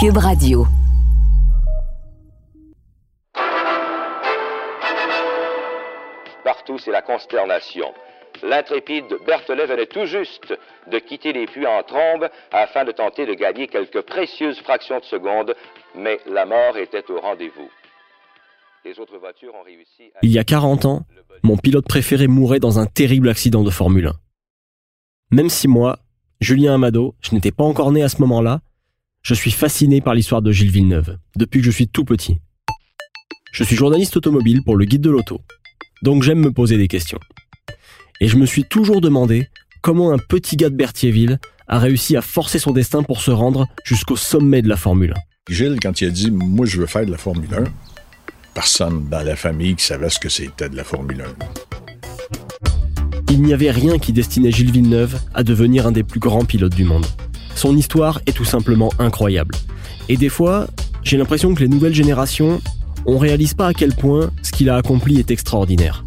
Cube Radio. Partout, c'est la consternation. L'intrépide Berthelet venait tout juste de quitter les puits en trombe afin de tenter de gagner quelques précieuses fractions de seconde, mais la mort était au rendez-vous. Les autres voitures ont réussi à... Il y a 40 ans, mon pilote préféré mourait dans un terrible accident de Formule 1. Même si moi, Julien Amado, je n'étais pas encore né à ce moment-là, je suis fasciné par l'histoire de Gilles Villeneuve, depuis que je suis tout petit. Je suis journaliste automobile pour le guide de l'auto, donc j'aime me poser des questions. Et je me suis toujours demandé comment un petit gars de Berthierville a réussi à forcer son destin pour se rendre jusqu'au sommet de la Formule 1. Gilles, quand il a dit Moi, je veux faire de la Formule 1, personne dans la famille qui savait ce que c'était de la Formule 1. Il n'y avait rien qui destinait Gilles Villeneuve à devenir un des plus grands pilotes du monde. Son histoire est tout simplement incroyable. Et des fois, j'ai l'impression que les nouvelles générations, on réalise pas à quel point ce qu'il a accompli est extraordinaire.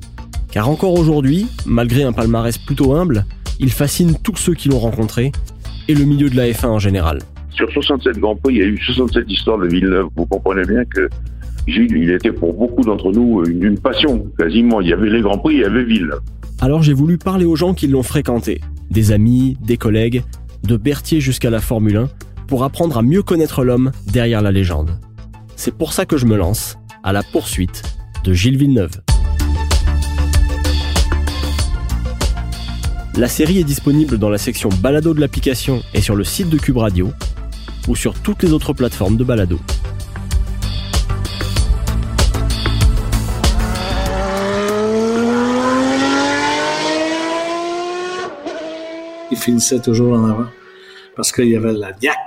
Car encore aujourd'hui, malgré un palmarès plutôt humble, il fascine tous ceux qui l'ont rencontré et le milieu de la F1 en général. Sur 67 Grands Prix, il y a eu 67 histoires de Villeneuve. Vous comprenez bien que Gilles, il était pour beaucoup d'entre nous une passion, quasiment. Il y avait les Grands Prix, il y avait Villeneuve. Alors j'ai voulu parler aux gens qui l'ont fréquenté, des amis, des collègues, de Berthier jusqu'à la Formule 1, pour apprendre à mieux connaître l'homme derrière la légende. C'est pour ça que je me lance à la poursuite de Gilles Villeneuve. La série est disponible dans la section balado de l'application et sur le site de Cube Radio ou sur toutes les autres plateformes de balado. Il finissait toujours en avant parce qu'il y avait la diac